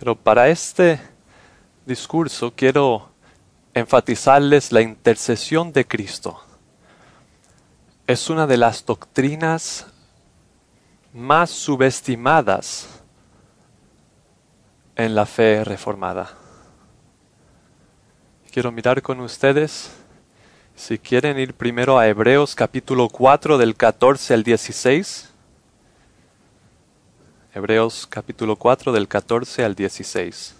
Pero para este discurso quiero enfatizarles la intercesión de Cristo. Es una de las doctrinas más subestimadas en la fe reformada. Quiero mirar con ustedes, si quieren ir primero a Hebreos capítulo 4 del 14 al 16. Hebreos capítulo 4 del 14 al 16.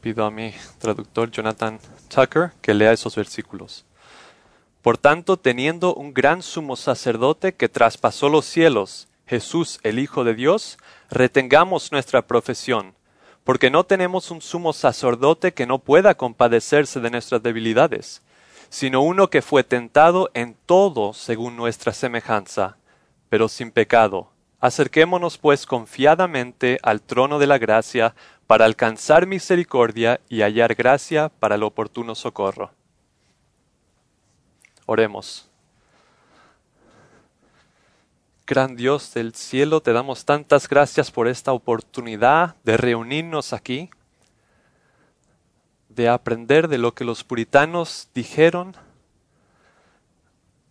Pido a mi traductor Jonathan Tucker que lea esos versículos. Por tanto, teniendo un gran sumo sacerdote que traspasó los cielos, Jesús el Hijo de Dios, retengamos nuestra profesión, porque no tenemos un sumo sacerdote que no pueda compadecerse de nuestras debilidades, sino uno que fue tentado en todo según nuestra semejanza, pero sin pecado. Acerquémonos pues confiadamente al trono de la gracia para alcanzar misericordia y hallar gracia para el oportuno socorro. Oremos. Gran Dios del cielo, te damos tantas gracias por esta oportunidad de reunirnos aquí, de aprender de lo que los puritanos dijeron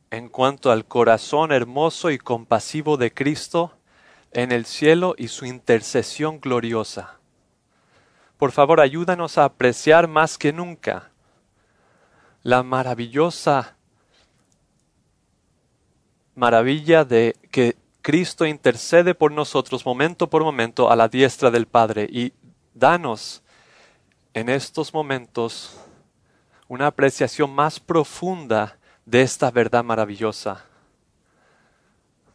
en cuanto al corazón hermoso y compasivo de Cristo en el cielo y su intercesión gloriosa. Por favor, ayúdanos a apreciar más que nunca la maravillosa maravilla de que Cristo intercede por nosotros momento por momento a la diestra del Padre y danos en estos momentos una apreciación más profunda de esta verdad maravillosa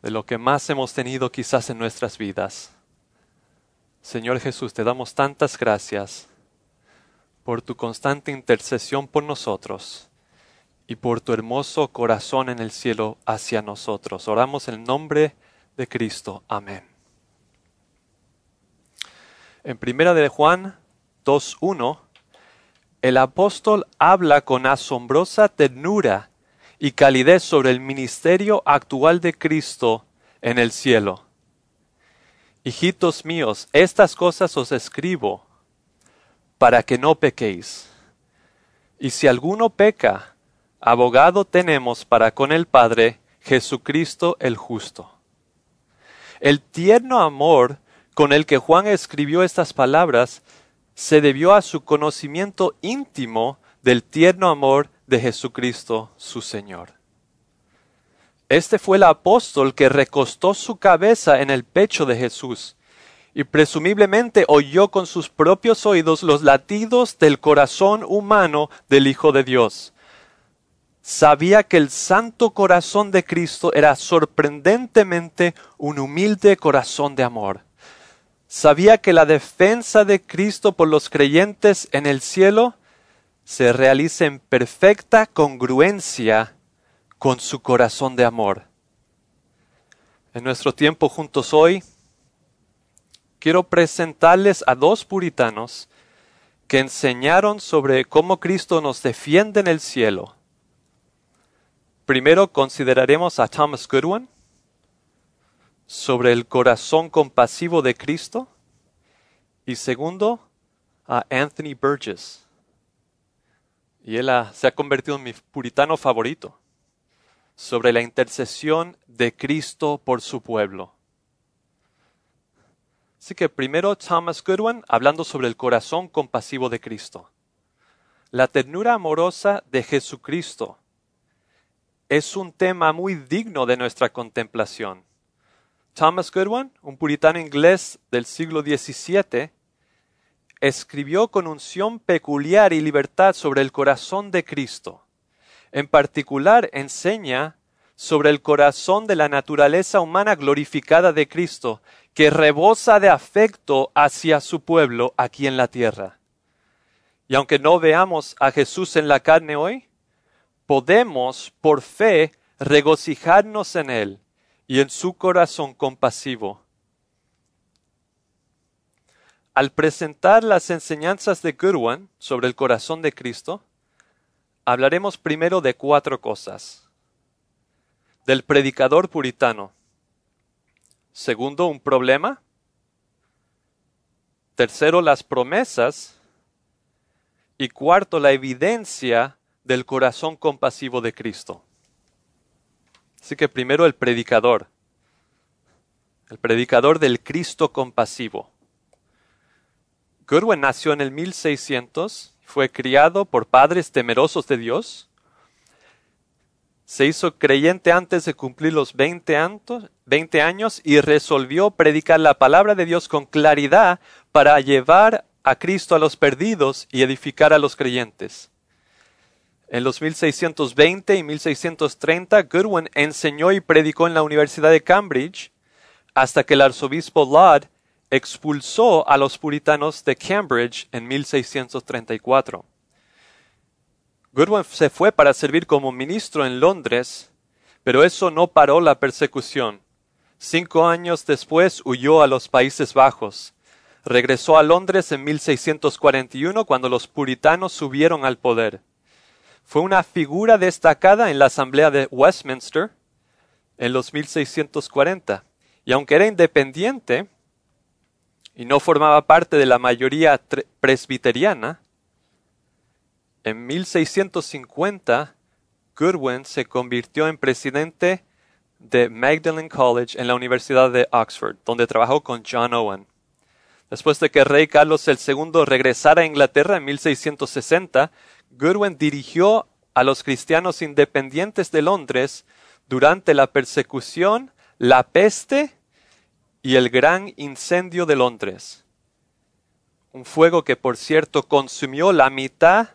de lo que más hemos tenido quizás en nuestras vidas. Señor Jesús, te damos tantas gracias por tu constante intercesión por nosotros y por tu hermoso corazón en el cielo hacia nosotros. Oramos en el nombre de Cristo. Amén. En primera de Juan 2.1, el apóstol habla con asombrosa ternura y calidez sobre el ministerio actual de Cristo en el cielo. Hijitos míos, estas cosas os escribo para que no pequéis. Y si alguno peca, abogado tenemos para con el Padre Jesucristo el justo. El tierno amor con el que Juan escribió estas palabras se debió a su conocimiento íntimo del tierno amor de Jesucristo su Señor. Este fue el apóstol que recostó su cabeza en el pecho de Jesús y presumiblemente oyó con sus propios oídos los latidos del corazón humano del Hijo de Dios. Sabía que el santo corazón de Cristo era sorprendentemente un humilde corazón de amor. Sabía que la defensa de Cristo por los creyentes en el cielo se realice en perfecta congruencia con su corazón de amor. En nuestro tiempo juntos hoy, quiero presentarles a dos puritanos que enseñaron sobre cómo Cristo nos defiende en el cielo. Primero consideraremos a Thomas Goodwin sobre el corazón compasivo de Cristo y segundo a Anthony Burgess y él se ha convertido en mi puritano favorito, sobre la intercesión de Cristo por su pueblo. Así que primero Thomas Goodwin hablando sobre el corazón compasivo de Cristo. La ternura amorosa de Jesucristo es un tema muy digno de nuestra contemplación. Thomas Goodwin, un puritano inglés del siglo XVII, escribió con unción peculiar y libertad sobre el corazón de Cristo. En particular enseña sobre el corazón de la naturaleza humana glorificada de Cristo, que rebosa de afecto hacia su pueblo aquí en la tierra. Y aunque no veamos a Jesús en la carne hoy, podemos por fe regocijarnos en Él y en su corazón compasivo al presentar las enseñanzas de Goodwin sobre el corazón de Cristo, hablaremos primero de cuatro cosas. Del predicador puritano. Segundo, un problema. Tercero, las promesas. Y cuarto, la evidencia del corazón compasivo de Cristo. Así que primero el predicador, el predicador del Cristo compasivo. Goodwin nació en el 1600, fue criado por padres temerosos de Dios, se hizo creyente antes de cumplir los 20 años, 20 años y resolvió predicar la palabra de Dios con claridad para llevar a Cristo a los perdidos y edificar a los creyentes. En los 1620 y 1630, Goodwin enseñó y predicó en la Universidad de Cambridge hasta que el arzobispo Laud expulsó a los puritanos de Cambridge en 1634. Goodwin se fue para servir como ministro en Londres, pero eso no paró la persecución. Cinco años después huyó a los Países Bajos. Regresó a Londres en 1641 cuando los puritanos subieron al poder. Fue una figura destacada en la Asamblea de Westminster en los 1640, y aunque era independiente y no formaba parte de la mayoría presbiteriana, en 1650 Goodwin se convirtió en presidente de Magdalen College en la Universidad de Oxford, donde trabajó con John Owen. Después de que rey Carlos II regresara a Inglaterra en 1660, Goodwin dirigió a los cristianos independientes de Londres durante la persecución, la peste y el gran incendio de Londres. Un fuego que, por cierto, consumió la mitad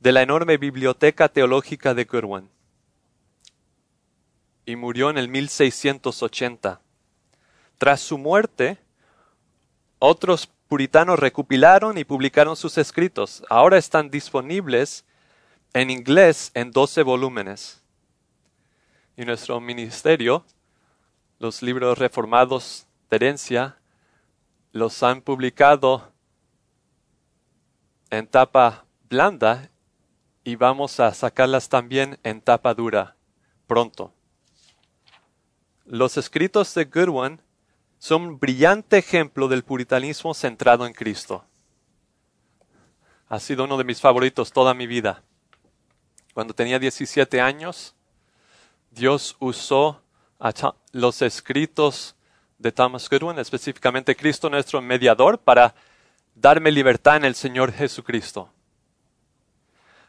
de la enorme biblioteca teológica de Goodwin. Y murió en el 1680. Tras su muerte, otros puritanos recopilaron y publicaron sus escritos. Ahora están disponibles en inglés en 12 volúmenes. Y nuestro ministerio, los libros reformados de herencia, los han publicado en tapa blanda y vamos a sacarlas también en tapa dura pronto. Los escritos de Goodwin son un brillante ejemplo del puritanismo centrado en Cristo. Ha sido uno de mis favoritos toda mi vida. Cuando tenía 17 años, Dios usó los escritos de Thomas Goodwin, específicamente Cristo nuestro mediador, para darme libertad en el Señor Jesucristo.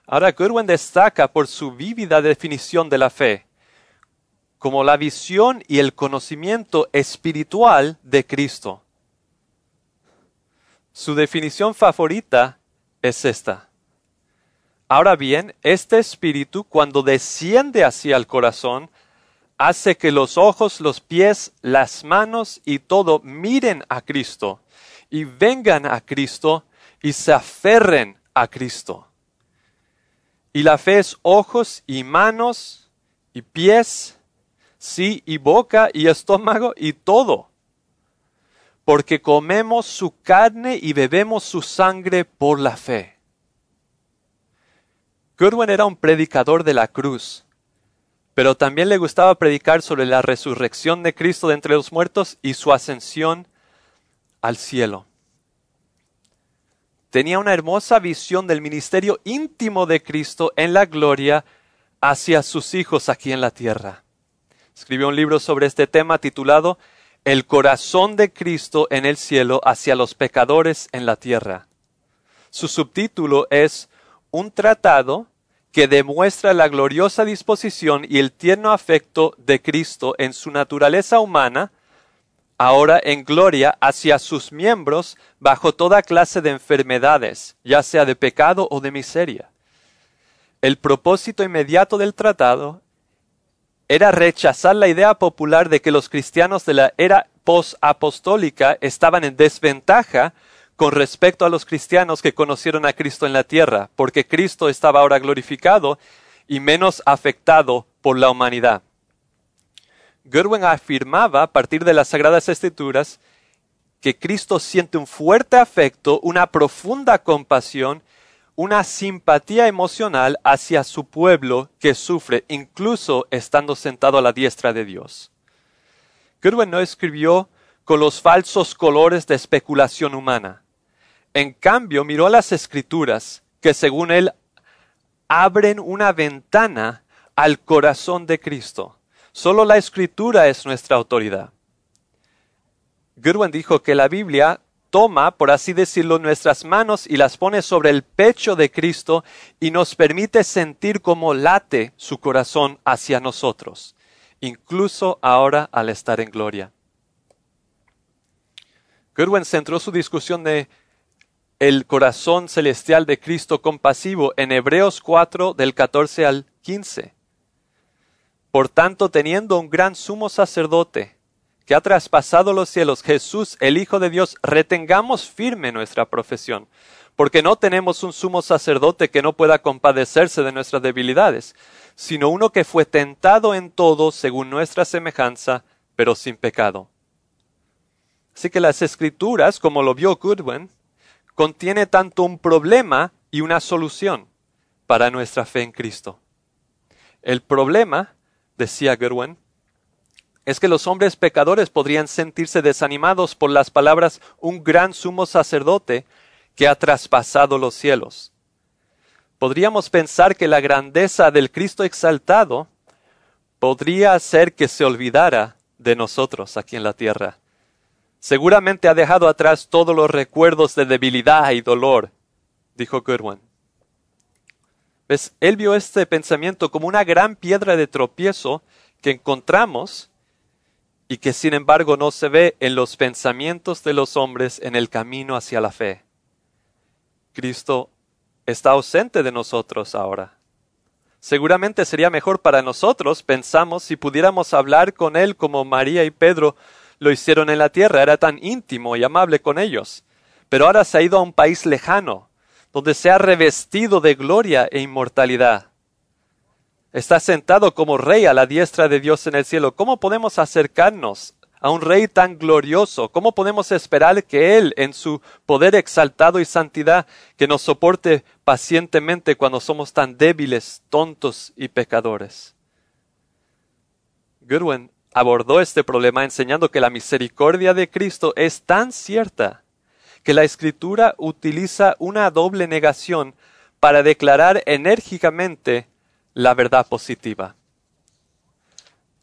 Ahora Goodwin destaca por su vívida definición de la fe como la visión y el conocimiento espiritual de Cristo. Su definición favorita es esta. Ahora bien, este espíritu cuando desciende hacia el corazón, hace que los ojos, los pies, las manos y todo miren a Cristo y vengan a Cristo y se aferren a Cristo. Y la fe es ojos y manos y pies sí, y boca y estómago y todo, porque comemos su carne y bebemos su sangre por la fe. Goodwin era un predicador de la cruz, pero también le gustaba predicar sobre la resurrección de Cristo de entre los muertos y su ascensión al cielo. Tenía una hermosa visión del ministerio íntimo de Cristo en la gloria hacia sus hijos aquí en la tierra. Escribió un libro sobre este tema titulado El corazón de Cristo en el cielo hacia los pecadores en la tierra. Su subtítulo es Un tratado que demuestra la gloriosa disposición y el tierno afecto de Cristo en su naturaleza humana, ahora en gloria hacia sus miembros bajo toda clase de enfermedades, ya sea de pecado o de miseria. El propósito inmediato del tratado era rechazar la idea popular de que los cristianos de la era post-apostólica estaban en desventaja con respecto a los cristianos que conocieron a Cristo en la tierra, porque Cristo estaba ahora glorificado y menos afectado por la humanidad. Goodwin afirmaba a partir de las Sagradas Escrituras que Cristo siente un fuerte afecto, una profunda compasión una simpatía emocional hacia su pueblo que sufre, incluso estando sentado a la diestra de Dios. Goodwin no escribió con los falsos colores de especulación humana. En cambio, miró las escrituras que según él abren una ventana al corazón de Cristo. Solo la escritura es nuestra autoridad. Goodwin dijo que la Biblia toma, por así decirlo, nuestras manos y las pone sobre el pecho de Cristo y nos permite sentir cómo late su corazón hacia nosotros, incluso ahora al estar en gloria. Goodwin centró su discusión de el corazón celestial de Cristo compasivo en Hebreos 4 del 14 al 15. Por tanto, teniendo un gran sumo sacerdote que ha traspasado los cielos, Jesús, el Hijo de Dios, retengamos firme nuestra profesión, porque no tenemos un sumo sacerdote que no pueda compadecerse de nuestras debilidades, sino uno que fue tentado en todo según nuestra semejanza, pero sin pecado. Así que las escrituras, como lo vio Goodwin, contiene tanto un problema y una solución para nuestra fe en Cristo. El problema, decía Goodwin, es que los hombres pecadores podrían sentirse desanimados por las palabras un gran sumo sacerdote que ha traspasado los cielos. Podríamos pensar que la grandeza del Cristo exaltado podría hacer que se olvidara de nosotros aquí en la tierra Seguramente ha dejado atrás todos los recuerdos de debilidad y dolor, dijo Goodwin. ¿Ves? Él vio este pensamiento como una gran piedra de tropiezo que encontramos y que sin embargo no se ve en los pensamientos de los hombres en el camino hacia la fe. Cristo está ausente de nosotros ahora. Seguramente sería mejor para nosotros, pensamos, si pudiéramos hablar con Él como María y Pedro lo hicieron en la tierra, era tan íntimo y amable con ellos. Pero ahora se ha ido a un país lejano, donde se ha revestido de gloria e inmortalidad. Está sentado como rey a la diestra de Dios en el cielo. ¿Cómo podemos acercarnos a un rey tan glorioso? ¿Cómo podemos esperar que Él, en su poder exaltado y santidad, que nos soporte pacientemente cuando somos tan débiles, tontos y pecadores? Goodwin abordó este problema enseñando que la misericordia de Cristo es tan cierta que la Escritura utiliza una doble negación para declarar enérgicamente la verdad positiva.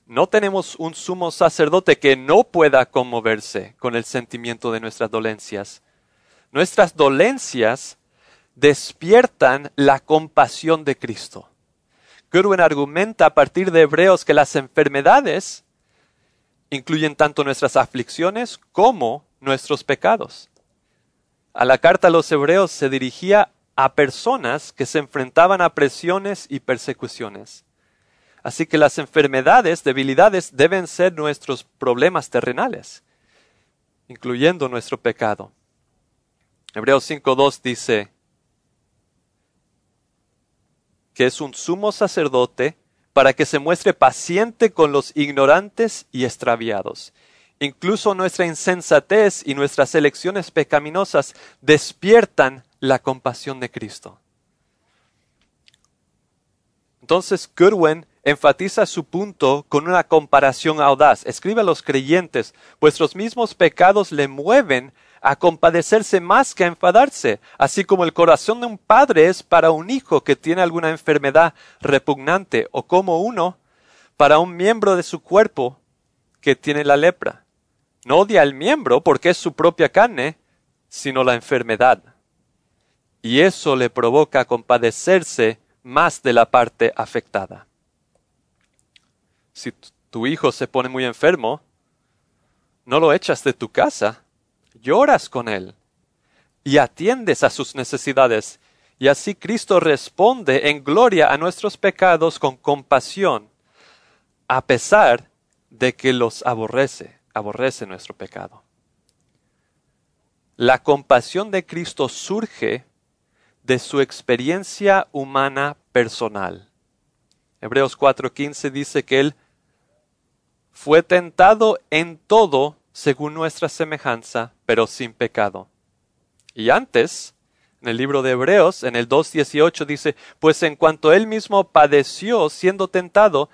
No tenemos un sumo sacerdote que no pueda conmoverse con el sentimiento de nuestras dolencias. Nuestras dolencias despiertan la compasión de Cristo. Goodwin argumenta a partir de Hebreos que las enfermedades incluyen tanto nuestras aflicciones como nuestros pecados. A la carta a los hebreos se dirigía a personas que se enfrentaban a presiones y persecuciones. Así que las enfermedades, debilidades deben ser nuestros problemas terrenales, incluyendo nuestro pecado. Hebreos 5.2 dice que es un sumo sacerdote para que se muestre paciente con los ignorantes y extraviados. Incluso nuestra insensatez y nuestras elecciones pecaminosas despiertan la compasión de Cristo. Entonces Goodwin enfatiza su punto con una comparación audaz. Escribe a los creyentes, vuestros mismos pecados le mueven a compadecerse más que a enfadarse, así como el corazón de un padre es para un hijo que tiene alguna enfermedad repugnante, o como uno para un miembro de su cuerpo que tiene la lepra. No odia al miembro porque es su propia carne, sino la enfermedad. Y eso le provoca compadecerse más de la parte afectada. Si tu hijo se pone muy enfermo, no lo echas de tu casa, lloras con Él y atiendes a sus necesidades. Y así Cristo responde en gloria a nuestros pecados con compasión, a pesar de que los aborrece, aborrece nuestro pecado. La compasión de Cristo surge de su experiencia humana personal. Hebreos 4:15 dice que Él fue tentado en todo según nuestra semejanza, pero sin pecado. Y antes, en el libro de Hebreos, en el 2.18 dice, pues en cuanto él mismo padeció siendo tentado,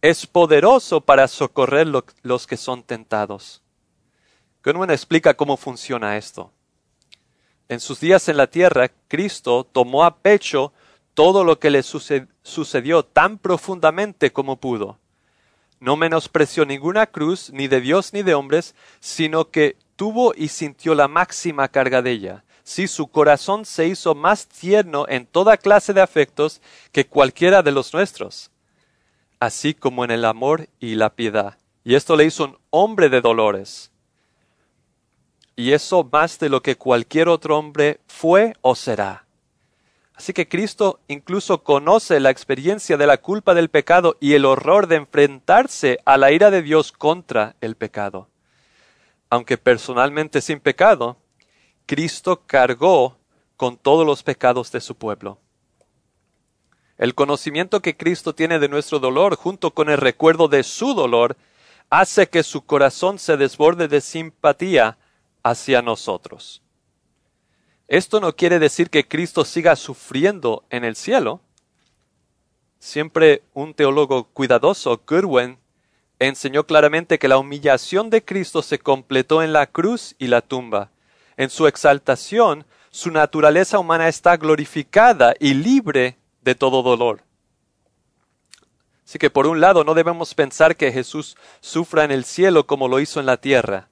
es poderoso para socorrer los que son tentados. Goodwin explica cómo funciona esto. En sus días en la tierra, Cristo tomó a pecho todo lo que le sucedió tan profundamente como pudo. No menospreció ninguna cruz, ni de Dios ni de hombres, sino que tuvo y sintió la máxima carga de ella. Sí, su corazón se hizo más tierno en toda clase de afectos que cualquiera de los nuestros, así como en el amor y la piedad. Y esto le hizo un hombre de dolores. Y eso más de lo que cualquier otro hombre fue o será. Así que Cristo incluso conoce la experiencia de la culpa del pecado y el horror de enfrentarse a la ira de Dios contra el pecado. Aunque personalmente sin pecado, Cristo cargó con todos los pecados de su pueblo. El conocimiento que Cristo tiene de nuestro dolor junto con el recuerdo de su dolor hace que su corazón se desborde de simpatía hacia nosotros. Esto no quiere decir que Cristo siga sufriendo en el cielo. Siempre un teólogo cuidadoso, Goodwin, enseñó claramente que la humillación de Cristo se completó en la cruz y la tumba. En su exaltación, su naturaleza humana está glorificada y libre de todo dolor. Así que por un lado no debemos pensar que Jesús sufra en el cielo como lo hizo en la tierra.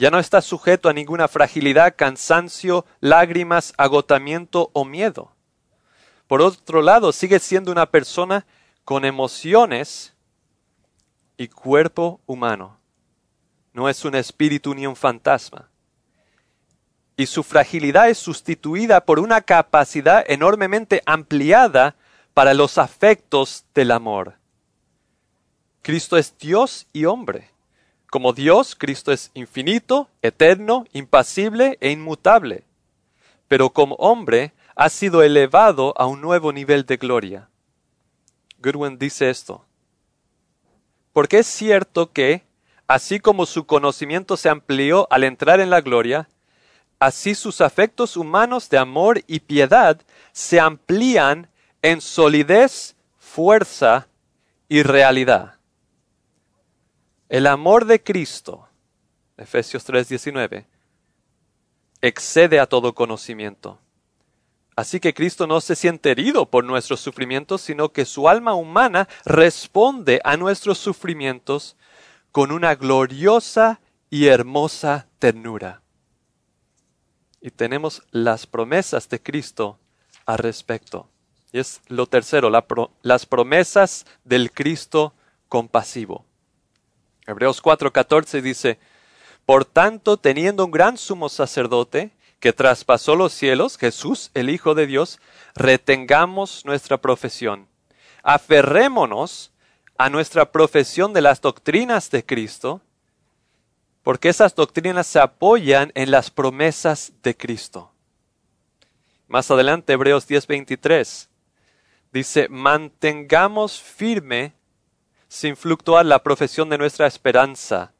Ya no está sujeto a ninguna fragilidad, cansancio, lágrimas, agotamiento o miedo. Por otro lado, sigue siendo una persona con emociones y cuerpo humano. No es un espíritu ni un fantasma. Y su fragilidad es sustituida por una capacidad enormemente ampliada para los afectos del amor. Cristo es Dios y hombre. Como Dios, Cristo es infinito, eterno, impasible e inmutable. Pero como hombre, ha sido elevado a un nuevo nivel de gloria. Goodwin dice esto. Porque es cierto que, así como su conocimiento se amplió al entrar en la gloria, así sus afectos humanos de amor y piedad se amplían en solidez, fuerza y realidad. El amor de Cristo, Efesios 3:19, excede a todo conocimiento. Así que Cristo no se siente herido por nuestros sufrimientos, sino que su alma humana responde a nuestros sufrimientos con una gloriosa y hermosa ternura. Y tenemos las promesas de Cristo al respecto. Y es lo tercero, las promesas del Cristo compasivo. Hebreos 4:14 dice, Por tanto, teniendo un gran sumo sacerdote que traspasó los cielos, Jesús, el Hijo de Dios, retengamos nuestra profesión. Aferrémonos a nuestra profesión de las doctrinas de Cristo, porque esas doctrinas se apoyan en las promesas de Cristo. Más adelante, Hebreos 10:23 dice, mantengamos firme sin fluctuar la profesión de nuestra esperanza,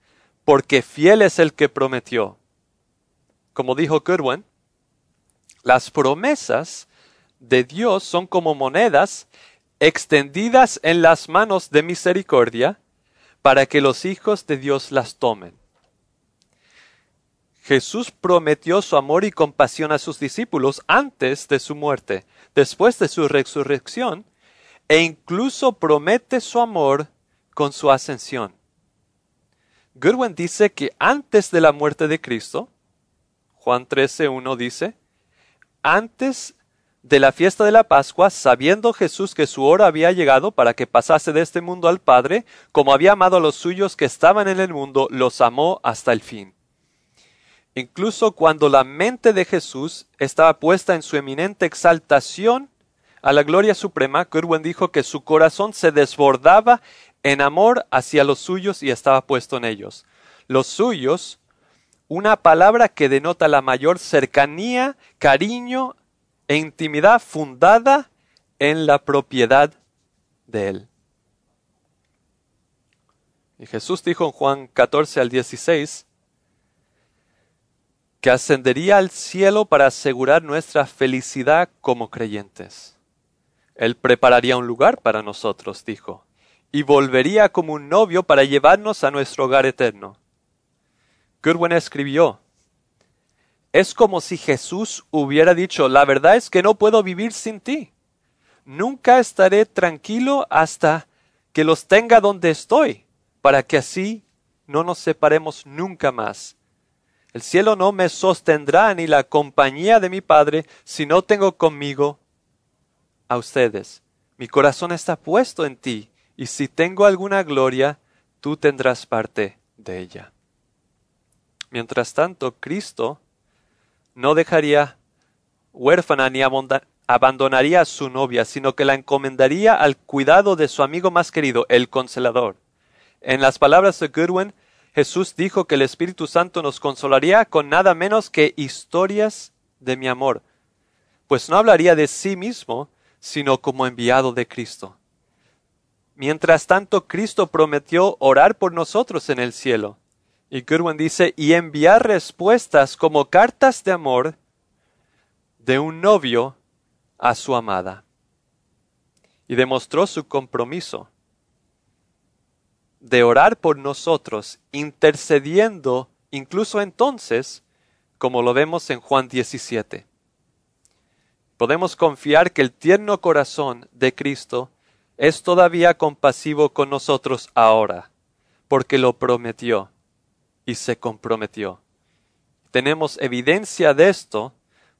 porque fiel es el que prometió. Como dijo Goodwin, las promesas de Dios son como monedas extendidas en las manos de misericordia para que los hijos de Dios las tomen. Jesús prometió su amor y compasión a sus discípulos antes de su muerte, después de su resurrección, e incluso promete su amor con su ascensión. Goodwin dice que antes de la muerte de Cristo, Juan 13.1 dice, antes de la fiesta de la Pascua, sabiendo Jesús que su hora había llegado para que pasase de este mundo al Padre, como había amado a los suyos que estaban en el mundo, los amó hasta el fin. Incluso cuando la mente de Jesús estaba puesta en su eminente exaltación a la gloria suprema, Goodwin dijo que su corazón se desbordaba en amor hacia los suyos y estaba puesto en ellos. Los suyos, una palabra que denota la mayor cercanía, cariño e intimidad fundada en la propiedad de Él. Y Jesús dijo en Juan 14 al 16 que ascendería al cielo para asegurar nuestra felicidad como creyentes. Él prepararía un lugar para nosotros, dijo y volvería como un novio para llevarnos a nuestro hogar eterno. Goodwin escribió, es como si Jesús hubiera dicho, la verdad es que no puedo vivir sin ti. Nunca estaré tranquilo hasta que los tenga donde estoy, para que así no nos separemos nunca más. El cielo no me sostendrá ni la compañía de mi Padre si no tengo conmigo a ustedes. Mi corazón está puesto en ti, y si tengo alguna gloria, tú tendrás parte de ella. Mientras tanto, Cristo no dejaría huérfana ni abandonaría a su novia, sino que la encomendaría al cuidado de su amigo más querido, el consolador. En las palabras de Goodwin, Jesús dijo que el Espíritu Santo nos consolaría con nada menos que historias de mi amor, pues no hablaría de sí mismo, sino como enviado de Cristo. Mientras tanto, Cristo prometió orar por nosotros en el cielo. Y Goodwin dice, y enviar respuestas como cartas de amor de un novio a su amada. Y demostró su compromiso de orar por nosotros, intercediendo incluso entonces, como lo vemos en Juan 17. Podemos confiar que el tierno corazón de Cristo es todavía compasivo con nosotros ahora, porque lo prometió y se comprometió. Tenemos evidencia de esto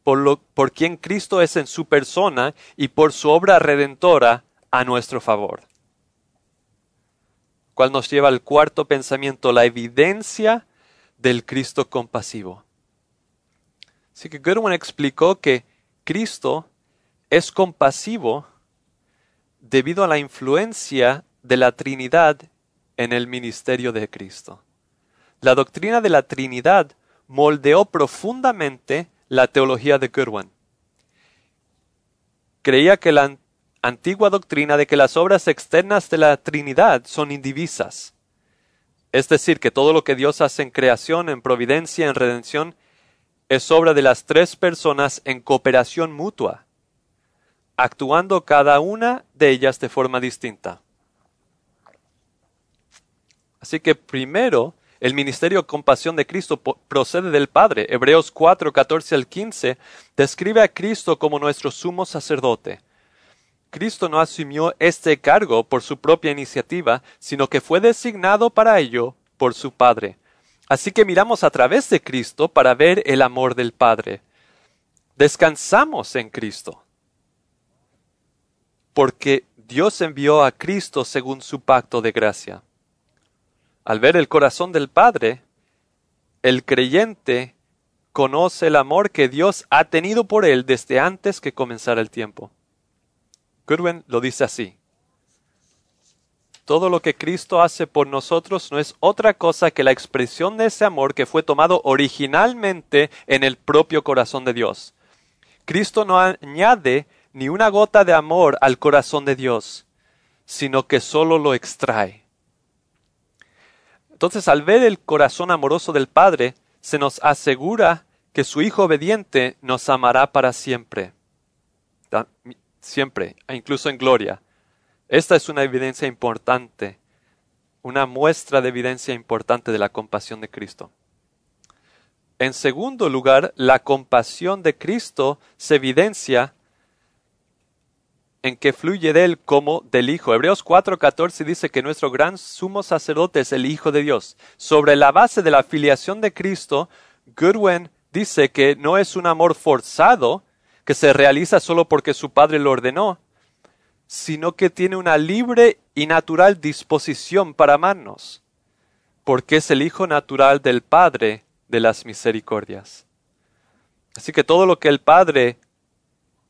por, lo, por quien Cristo es en su persona y por su obra redentora a nuestro favor. Cual nos lleva al cuarto pensamiento, la evidencia del Cristo compasivo. Así que Goodwin explicó que Cristo es compasivo debido a la influencia de la Trinidad en el ministerio de Cristo. La doctrina de la Trinidad moldeó profundamente la teología de Goodwin. Creía que la antigua doctrina de que las obras externas de la Trinidad son indivisas, es decir, que todo lo que Dios hace en creación, en providencia, en redención, es obra de las tres personas en cooperación mutua, actuando cada una de ellas de forma distinta. Así que primero el ministerio compasión de Cristo procede del Padre. Hebreos 4, 14 al 15 describe a Cristo como nuestro sumo sacerdote. Cristo no asumió este cargo por su propia iniciativa, sino que fue designado para ello por su Padre. Así que miramos a través de Cristo para ver el amor del Padre. Descansamos en Cristo. Porque Dios envió a Cristo según su pacto de gracia. Al ver el corazón del Padre, el creyente conoce el amor que Dios ha tenido por él desde antes que comenzara el tiempo. Goodwin lo dice así. Todo lo que Cristo hace por nosotros no es otra cosa que la expresión de ese amor que fue tomado originalmente en el propio corazón de Dios. Cristo no añade ni una gota de amor al corazón de Dios, sino que solo lo extrae. Entonces, al ver el corazón amoroso del Padre, se nos asegura que su Hijo obediente nos amará para siempre. Siempre, e incluso en gloria. Esta es una evidencia importante, una muestra de evidencia importante de la compasión de Cristo. En segundo lugar, la compasión de Cristo se evidencia en que fluye de él como del Hijo. Hebreos 4:14 dice que nuestro gran sumo sacerdote es el Hijo de Dios. Sobre la base de la filiación de Cristo, Goodwin dice que no es un amor forzado que se realiza solo porque su Padre lo ordenó, sino que tiene una libre y natural disposición para amarnos, porque es el Hijo natural del Padre de las misericordias. Así que todo lo que el Padre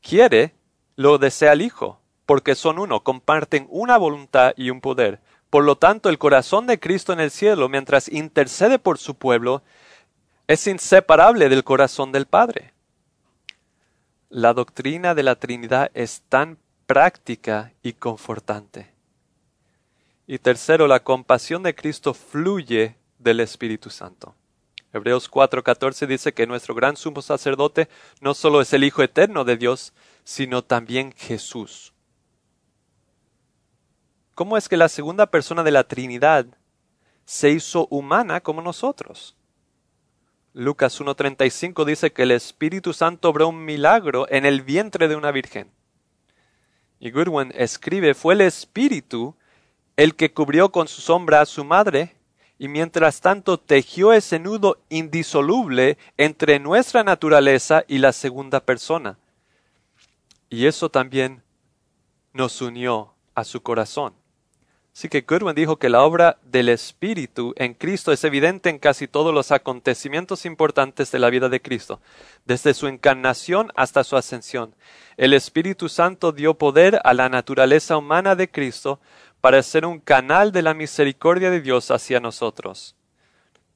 quiere, lo desea el Hijo, porque son uno, comparten una voluntad y un poder. Por lo tanto, el corazón de Cristo en el cielo, mientras intercede por su pueblo, es inseparable del corazón del Padre. La doctrina de la Trinidad es tan práctica y confortante. Y tercero, la compasión de Cristo fluye del Espíritu Santo. Hebreos 4:14 dice que nuestro gran sumo sacerdote no solo es el Hijo eterno de Dios, sino también Jesús. ¿Cómo es que la segunda persona de la Trinidad se hizo humana como nosotros? Lucas 1.35 dice que el Espíritu Santo obró un milagro en el vientre de una virgen. Y Goodwin escribe, fue el Espíritu el que cubrió con su sombra a su madre, y mientras tanto tejió ese nudo indisoluble entre nuestra naturaleza y la segunda persona. Y eso también nos unió a su corazón. Así que Goodwin dijo que la obra del Espíritu en Cristo es evidente en casi todos los acontecimientos importantes de la vida de Cristo, desde su encarnación hasta su ascensión. El Espíritu Santo dio poder a la naturaleza humana de Cristo para ser un canal de la misericordia de Dios hacia nosotros.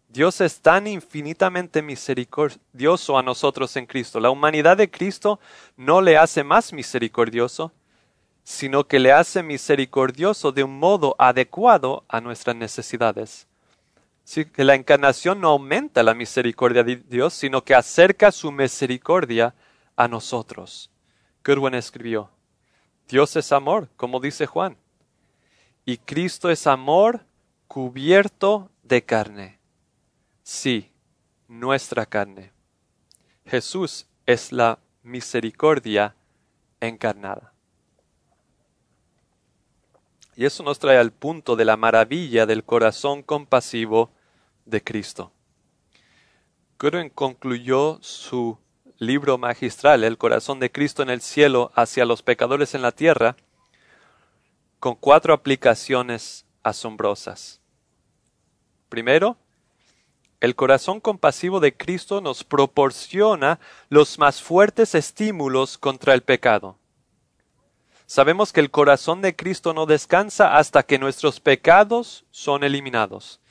Dios es tan infinitamente misericordioso a nosotros en Cristo. La humanidad de Cristo no le hace más misericordioso, sino que le hace misericordioso de un modo adecuado a nuestras necesidades. Así que la encarnación no aumenta la misericordia de Dios, sino que acerca su misericordia a nosotros. Goodwin escribió, Dios es amor, como dice Juan, y Cristo es amor cubierto de carne. Sí, nuestra carne. Jesús es la misericordia encarnada. Y eso nos trae al punto de la maravilla del corazón compasivo de Cristo. Goodwin concluyó su libro magistral, El corazón de Cristo en el cielo hacia los pecadores en la tierra, con cuatro aplicaciones asombrosas. Primero, el corazón compasivo de Cristo nos proporciona los más fuertes estímulos contra el pecado. Sabemos que el corazón de Cristo no descansa hasta que nuestros pecados son eliminados.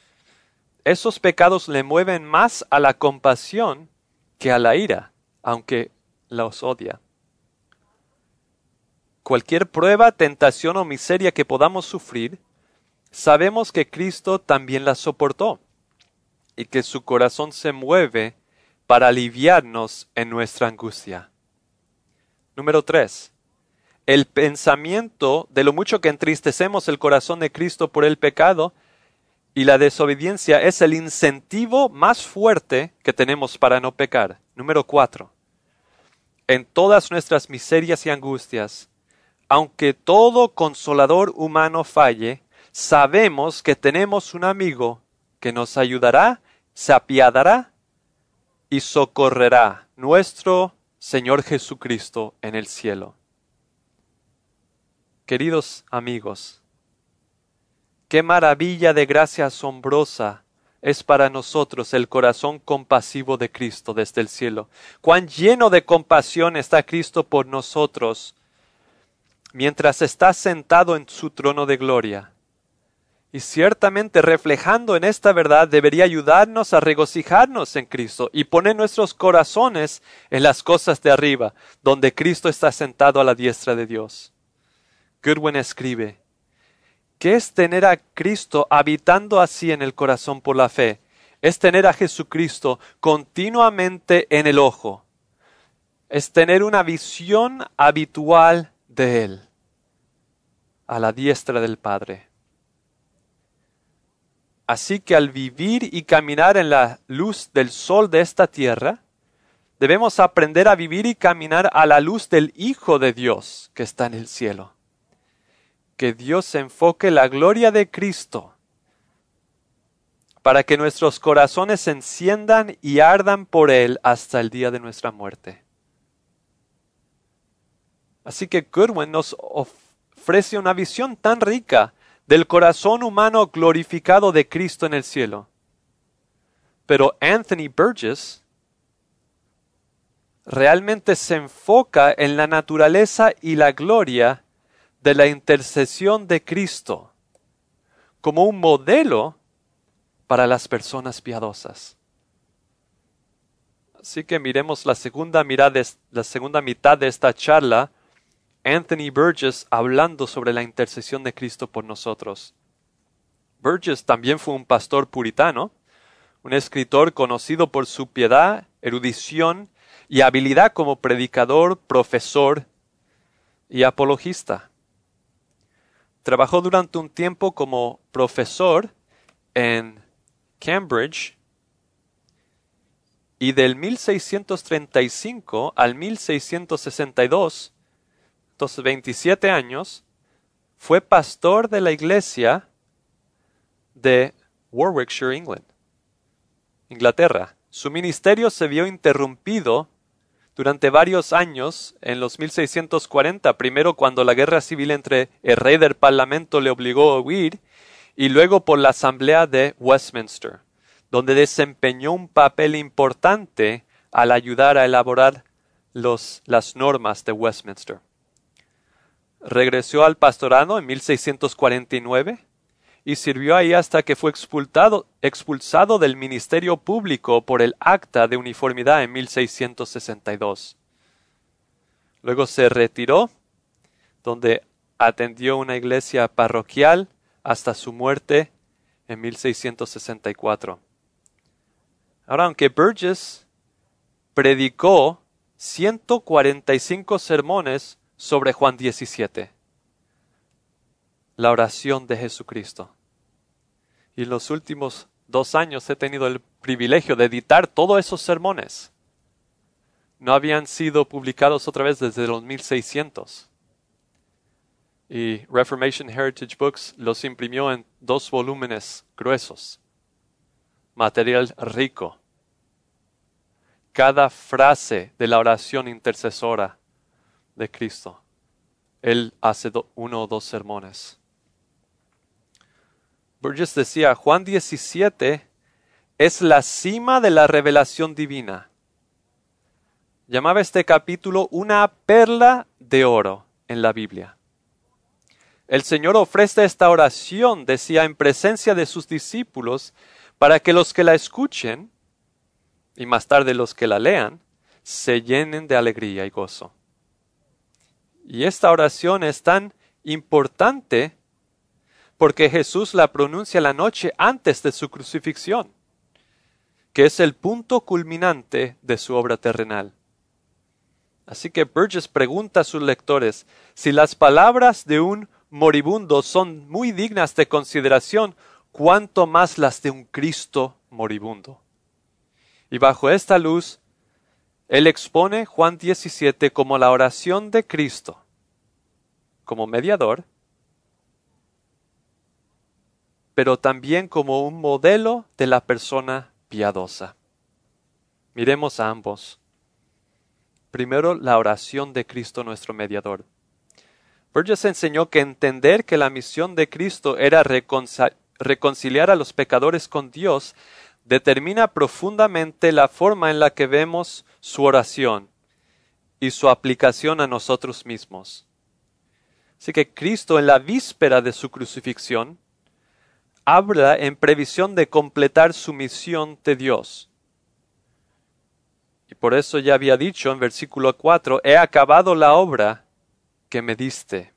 Esos pecados le mueven más a la compasión que a la ira, aunque los odia. Cualquier prueba, tentación o miseria que podamos sufrir, sabemos que Cristo también la soportó y que su corazón se mueve para aliviarnos en nuestra angustia. Número 3 el pensamiento de lo mucho que entristecemos el corazón de Cristo por el pecado y la desobediencia es el incentivo más fuerte que tenemos para no pecar. Número cuatro. En todas nuestras miserias y angustias, aunque todo consolador humano falle, sabemos que tenemos un amigo que nos ayudará, se apiadará y socorrerá nuestro Señor Jesucristo en el cielo. Queridos amigos, qué maravilla de gracia asombrosa es para nosotros el corazón compasivo de Cristo desde el cielo. Cuán lleno de compasión está Cristo por nosotros mientras está sentado en su trono de gloria. Y ciertamente reflejando en esta verdad debería ayudarnos a regocijarnos en Cristo y poner nuestros corazones en las cosas de arriba, donde Cristo está sentado a la diestra de Dios. Goodwin escribe, ¿qué es tener a Cristo habitando así en el corazón por la fe? Es tener a Jesucristo continuamente en el ojo. Es tener una visión habitual de Él, a la diestra del Padre. Así que al vivir y caminar en la luz del sol de esta tierra, debemos aprender a vivir y caminar a la luz del Hijo de Dios que está en el cielo que Dios enfoque la gloria de Cristo para que nuestros corazones se enciendan y ardan por Él hasta el día de nuestra muerte. Así que Goodwin nos ofrece una visión tan rica del corazón humano glorificado de Cristo en el cielo. Pero Anthony Burgess realmente se enfoca en la naturaleza y la gloria de la intercesión de Cristo como un modelo para las personas piadosas. Así que miremos la segunda, mirada, la segunda mitad de esta charla, Anthony Burgess hablando sobre la intercesión de Cristo por nosotros. Burgess también fue un pastor puritano, un escritor conocido por su piedad, erudición y habilidad como predicador, profesor y apologista. Trabajó durante un tiempo como profesor en Cambridge y del 1635 al 1662, entonces 27 años, fue pastor de la iglesia de Warwickshire, England, Inglaterra. Su ministerio se vio interrumpido durante varios años en los 1640, primero cuando la guerra civil entre el rey del parlamento le obligó a huir, y luego por la Asamblea de Westminster, donde desempeñó un papel importante al ayudar a elaborar los, las normas de Westminster. Regresó al pastorado en 1649 y sirvió ahí hasta que fue expulsado, expulsado del ministerio público por el Acta de Uniformidad en 1662. Luego se retiró, donde atendió una iglesia parroquial hasta su muerte en 1664. Ahora, aunque Burgess predicó 145 sermones sobre Juan 17, la oración de Jesucristo. Y en los últimos dos años he tenido el privilegio de editar todos esos sermones. No habían sido publicados otra vez desde los 1600. Y Reformation Heritage Books los imprimió en dos volúmenes gruesos. Material rico. Cada frase de la oración intercesora de Cristo. Él hace uno o dos sermones. Burgess decía, Juan 17 es la cima de la revelación divina. Llamaba este capítulo una perla de oro en la Biblia. El Señor ofrece esta oración, decía, en presencia de sus discípulos, para que los que la escuchen, y más tarde los que la lean, se llenen de alegría y gozo. Y esta oración es tan importante porque Jesús la pronuncia la noche antes de su crucifixión, que es el punto culminante de su obra terrenal. Así que Burgess pregunta a sus lectores si las palabras de un moribundo son muy dignas de consideración, cuanto más las de un Cristo moribundo. Y bajo esta luz, él expone Juan 17 como la oración de Cristo, como mediador, pero también como un modelo de la persona piadosa. Miremos a ambos. Primero, la oración de Cristo nuestro mediador. Burgess enseñó que entender que la misión de Cristo era reconciliar a los pecadores con Dios determina profundamente la forma en la que vemos su oración y su aplicación a nosotros mismos. Así que Cristo en la víspera de su crucifixión habla en previsión de completar su misión de Dios. Y por eso ya había dicho en versículo 4, he acabado la obra que me diste.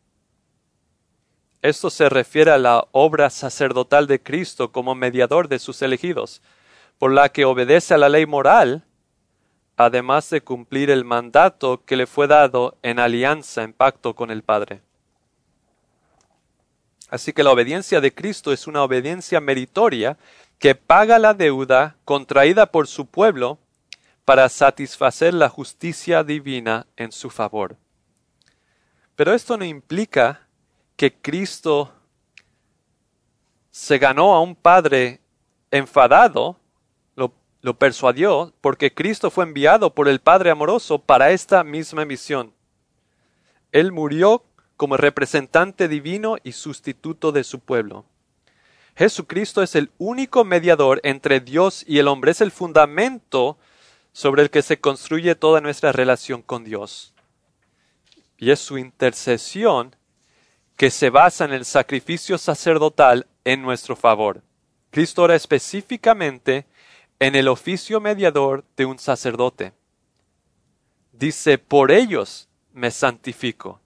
Esto se refiere a la obra sacerdotal de Cristo como mediador de sus elegidos, por la que obedece a la ley moral, además de cumplir el mandato que le fue dado en alianza, en pacto con el Padre. Así que la obediencia de Cristo es una obediencia meritoria que paga la deuda contraída por su pueblo para satisfacer la justicia divina en su favor. Pero esto no implica que Cristo se ganó a un padre enfadado, lo, persuadió, porque Cristo fue enviado por el Padre amoroso para esta misma misión. Él murió como representante divino y sustituto de su pueblo. Jesucristo es el único mediador entre Dios y el hombre, es el fundamento sobre el que se construye toda nuestra relación con Dios. Y es su intercesión que se basa en el sacrificio sacerdotal en nuestro favor. Cristo ora específicamente en el oficio mediador de un sacerdote. Dice, por ellos me santifico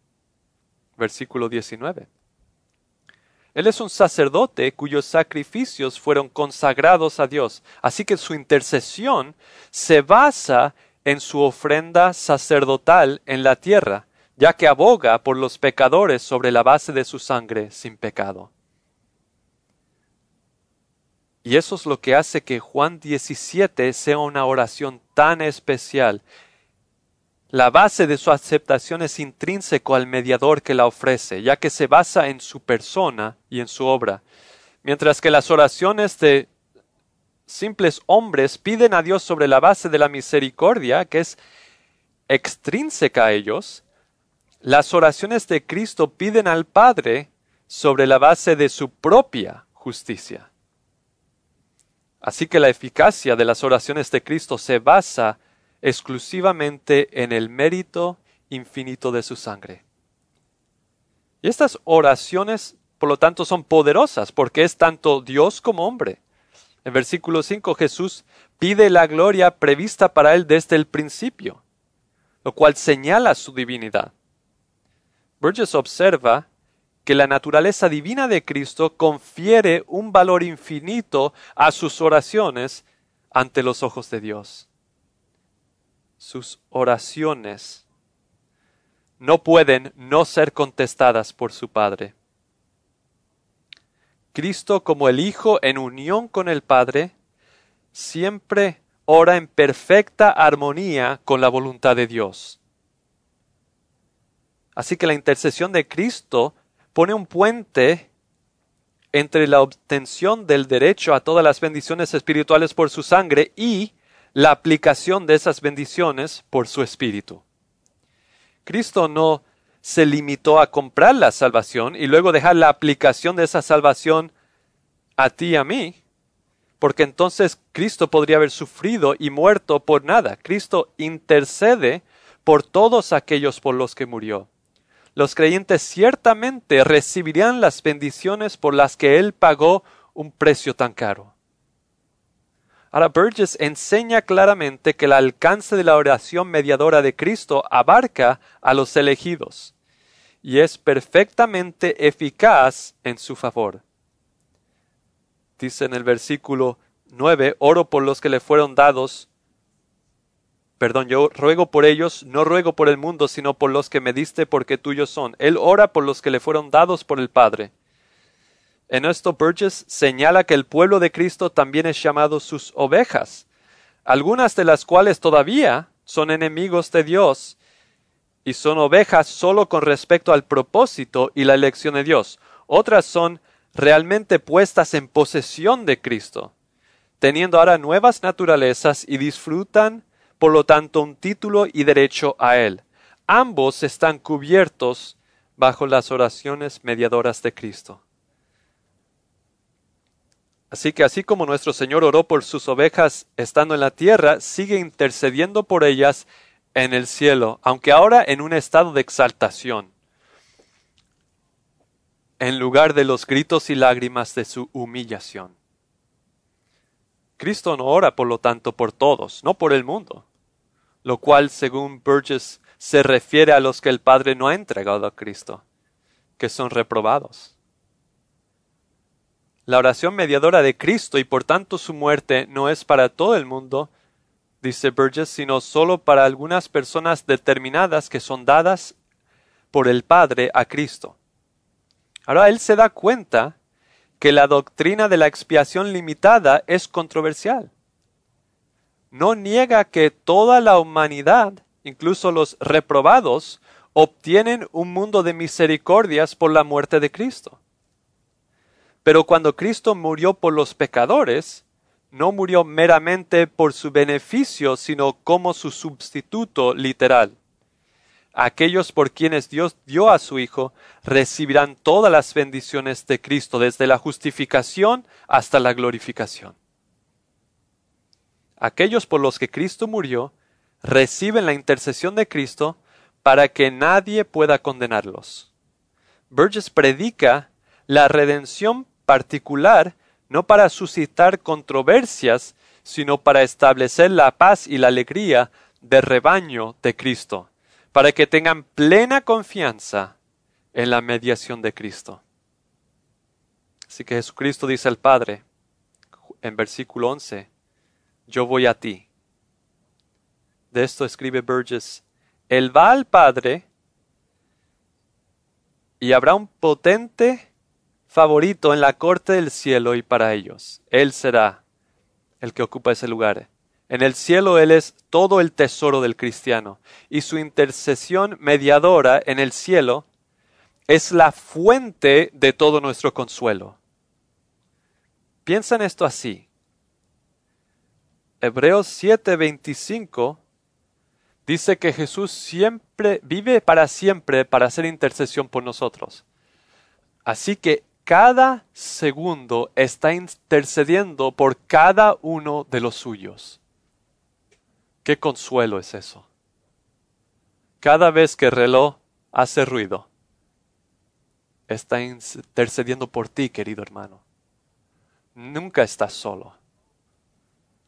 versículo 19. Él es un sacerdote cuyos sacrificios fueron consagrados a Dios, así que su intercesión se basa en su ofrenda sacerdotal en la tierra, ya que aboga por los pecadores sobre la base de su sangre sin pecado. Y eso es lo que hace que Juan 17 sea una oración tan especial. La base de su aceptación es intrínseco al mediador que la ofrece, ya que se basa en su persona y en su obra. Mientras que las oraciones de simples hombres piden a Dios sobre la base de la misericordia, que es extrínseca a ellos, las oraciones de Cristo piden al Padre sobre la base de su propia justicia. Así que la eficacia de las oraciones de Cristo se basa exclusivamente en el mérito infinito de su sangre. Y estas oraciones, por lo tanto, son poderosas porque es tanto Dios como hombre. En versículo 5 Jesús pide la gloria prevista para él desde el principio, lo cual señala su divinidad. Burgess observa que la naturaleza divina de Cristo confiere un valor infinito a sus oraciones ante los ojos de Dios. Sus oraciones no pueden no ser contestadas por su Padre. Cristo como el Hijo en unión con el Padre, siempre ora en perfecta armonía con la voluntad de Dios. Así que la intercesión de Cristo pone un puente entre la obtención del derecho a todas las bendiciones espirituales por su sangre y la aplicación de esas bendiciones por su espíritu. Cristo no se limitó a comprar la salvación y luego dejar la aplicación de esa salvación a ti y a mí, porque entonces Cristo podría haber sufrido y muerto por nada. Cristo intercede por todos aquellos por los que murió. Los creyentes ciertamente recibirían las bendiciones por las que Él pagó un precio tan caro. Ahora Burgess enseña claramente que el alcance de la oración mediadora de Cristo abarca a los elegidos y es perfectamente eficaz en su favor. Dice en el versículo 9, oro por los que le fueron dados. Perdón, yo ruego por ellos, no ruego por el mundo, sino por los que me diste porque tuyos son. Él ora por los que le fueron dados por el Padre. En esto Burgess señala que el pueblo de Cristo también es llamado sus ovejas, algunas de las cuales todavía son enemigos de Dios y son ovejas solo con respecto al propósito y la elección de Dios. Otras son realmente puestas en posesión de Cristo, teniendo ahora nuevas naturalezas y disfrutan, por lo tanto, un título y derecho a Él. Ambos están cubiertos bajo las oraciones mediadoras de Cristo. Así que así como nuestro Señor oró por sus ovejas estando en la tierra, sigue intercediendo por ellas en el cielo, aunque ahora en un estado de exaltación, en lugar de los gritos y lágrimas de su humillación. Cristo no ora, por lo tanto, por todos, no por el mundo, lo cual, según Burgess, se refiere a los que el Padre no ha entregado a Cristo, que son reprobados. La oración mediadora de Cristo y por tanto su muerte no es para todo el mundo, dice Burgess, sino solo para algunas personas determinadas que son dadas por el Padre a Cristo. Ahora él se da cuenta que la doctrina de la expiación limitada es controversial. No niega que toda la humanidad, incluso los reprobados, obtienen un mundo de misericordias por la muerte de Cristo. Pero cuando Cristo murió por los pecadores, no murió meramente por su beneficio, sino como su sustituto literal. Aquellos por quienes Dios dio a su Hijo recibirán todas las bendiciones de Cristo, desde la justificación hasta la glorificación. Aquellos por los que Cristo murió reciben la intercesión de Cristo para que nadie pueda condenarlos. Burgess predica la redención particular no para suscitar controversias, sino para establecer la paz y la alegría del rebaño de Cristo, para que tengan plena confianza en la mediación de Cristo. Así que Jesucristo dice al Padre, en versículo 11, yo voy a ti. De esto escribe Burgess, Él va al Padre y habrá un potente favorito en la corte del cielo y para ellos. Él será el que ocupa ese lugar. En el cielo Él es todo el tesoro del cristiano y su intercesión mediadora en el cielo es la fuente de todo nuestro consuelo. Piensa en esto así. Hebreos 7:25 dice que Jesús siempre vive para siempre para hacer intercesión por nosotros. Así que cada segundo está intercediendo por cada uno de los suyos. Qué consuelo es eso. Cada vez que el reloj hace ruido, está intercediendo por ti, querido hermano. Nunca estás solo.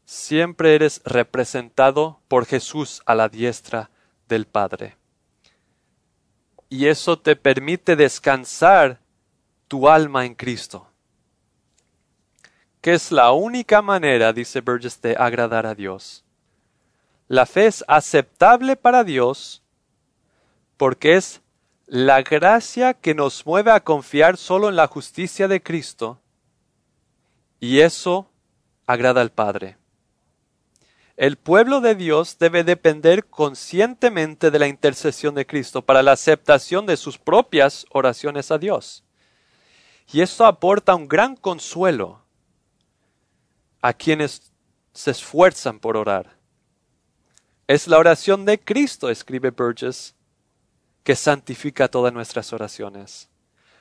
Siempre eres representado por Jesús a la diestra del Padre. Y eso te permite descansar tu alma en Cristo, que es la única manera, dice Burgess, de agradar a Dios. La fe es aceptable para Dios porque es la gracia que nos mueve a confiar solo en la justicia de Cristo y eso agrada al Padre. El pueblo de Dios debe depender conscientemente de la intercesión de Cristo para la aceptación de sus propias oraciones a Dios. Y esto aporta un gran consuelo a quienes se esfuerzan por orar. Es la oración de Cristo, escribe Burgess, que santifica todas nuestras oraciones.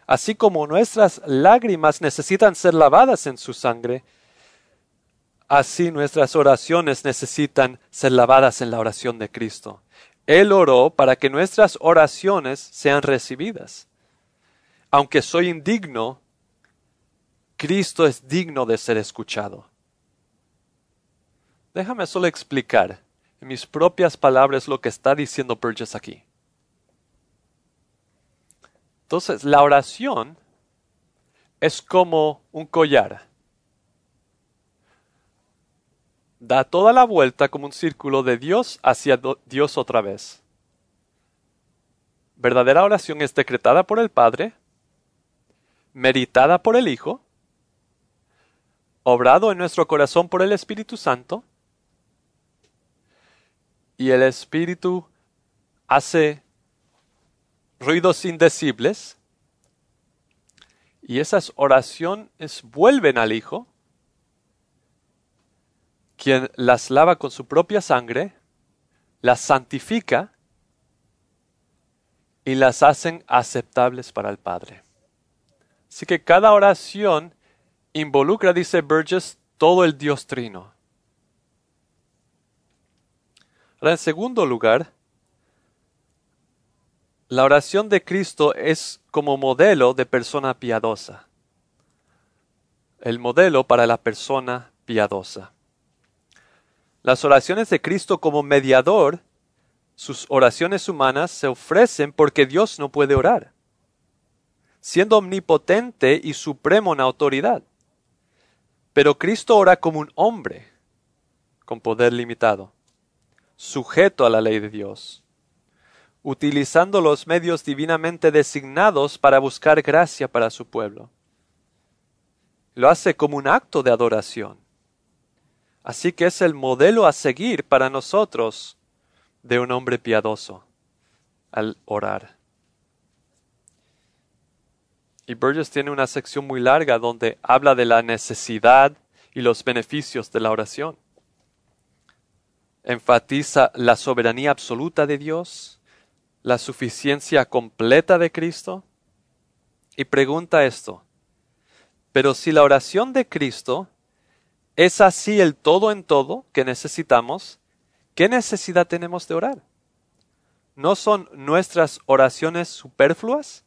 Así como nuestras lágrimas necesitan ser lavadas en su sangre, así nuestras oraciones necesitan ser lavadas en la oración de Cristo. Él oró para que nuestras oraciones sean recibidas. Aunque soy indigno, Cristo es digno de ser escuchado. Déjame solo explicar en mis propias palabras lo que está diciendo Burgess aquí. Entonces, la oración es como un collar. Da toda la vuelta como un círculo de Dios hacia Dios otra vez. Verdadera oración es decretada por el Padre, meditada por el Hijo, obrado en nuestro corazón por el Espíritu Santo, y el Espíritu hace ruidos indecibles, y esas oraciones vuelven al Hijo, quien las lava con su propia sangre, las santifica y las hacen aceptables para el Padre. Así que cada oración involucra, dice Burgess, todo el Dios trino. Ahora, en segundo lugar, la oración de Cristo es como modelo de persona piadosa. El modelo para la persona piadosa. Las oraciones de Cristo como mediador, sus oraciones humanas se ofrecen porque Dios no puede orar, siendo omnipotente y supremo en autoridad. Pero Cristo ora como un hombre, con poder limitado, sujeto a la ley de Dios utilizando los medios divinamente designados para buscar gracia para su pueblo. Lo hace como un acto de adoración. Así que es el modelo a seguir para nosotros de un hombre piadoso al orar. Y Burgess tiene una sección muy larga donde habla de la necesidad y los beneficios de la oración. Enfatiza la soberanía absoluta de Dios, la suficiencia completa de Cristo? Y pregunta esto, pero si la oración de Cristo es así el todo en todo que necesitamos, ¿qué necesidad tenemos de orar? ¿No son nuestras oraciones superfluas?